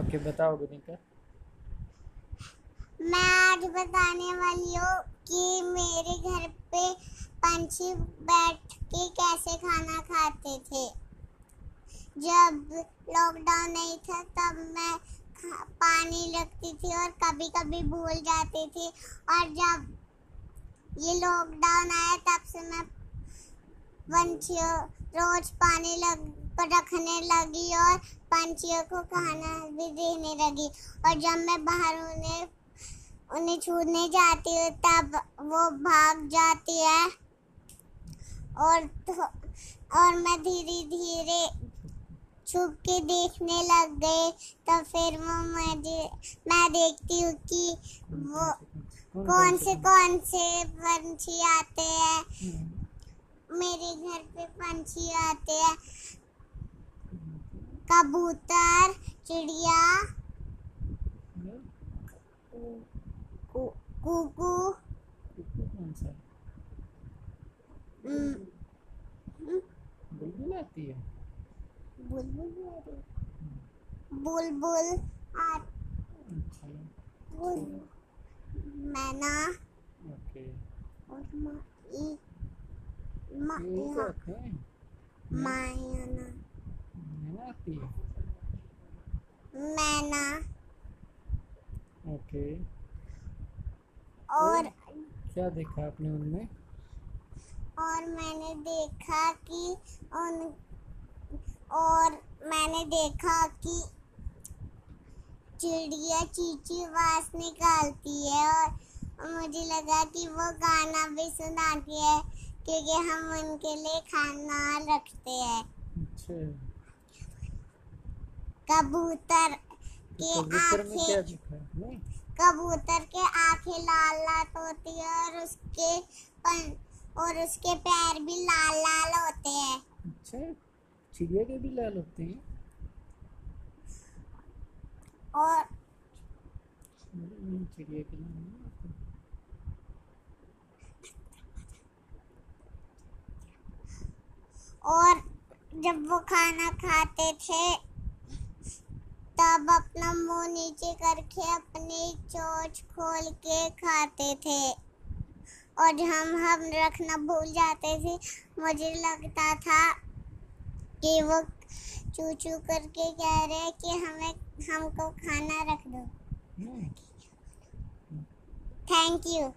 Okay बताओ गुनिका मैं आज बताने वाली हूँ कि मेरे घर पे पंछी बैठ के कैसे खाना खाते थे। जब लॉकडाउन नहीं था, तब मैं पानी रखती थी और कभी कभी भूल जाती थी। और जब ये लॉकडाउन आया, तब से मैं पंछियों रोज पानी लग रखने लगी और पंछियों को खाना भी देने लगी। और जब मैं बाहर उन्हें उन्हें छूने जाती हूँ तब वो भाग जाती है। और तो, और मैं धीरे धीरे छुप के देखने लग गए तो फिर वो मुझे मैं देखती हूँ कि वो कौन से कौन से पंछी आते हैं। मेरे घर पे पंछी आते हैं। कबूतर चिड़िया कुकू। हम्म। बुलबुल आती है? बुलबुल भी बुलबुल बुल मैना ओके। और मैना मैना ओके और क्या देखा आपने उनमें और मैंने देखा कि उन और मैंने देखा कि चिड़िया चीची आवाज़ निकालती है और मुझे लगा कि वो गाना भी सुनाती है क्योंकि हम उनके लिए खाना रखते हैं। अच्छा। कबूतर के आँखें कबूतर के आँखें लाल लाल होती है और उसके पन और उसके पैर भी लाल लाल होते हैं। अच्छा चिड़िया के भी लाल होते हैं? और चिड़िया के लाल और जब वो खाना खाते थे तब अपना मुँह नीचे करके अपनी चोच खोल के खाते थे। और हम हम रखना भूल जाते थे। मुझे लगता था कि वो चू चू करके कह रहे हैं कि हमें हमको खाना रख दो। Thank you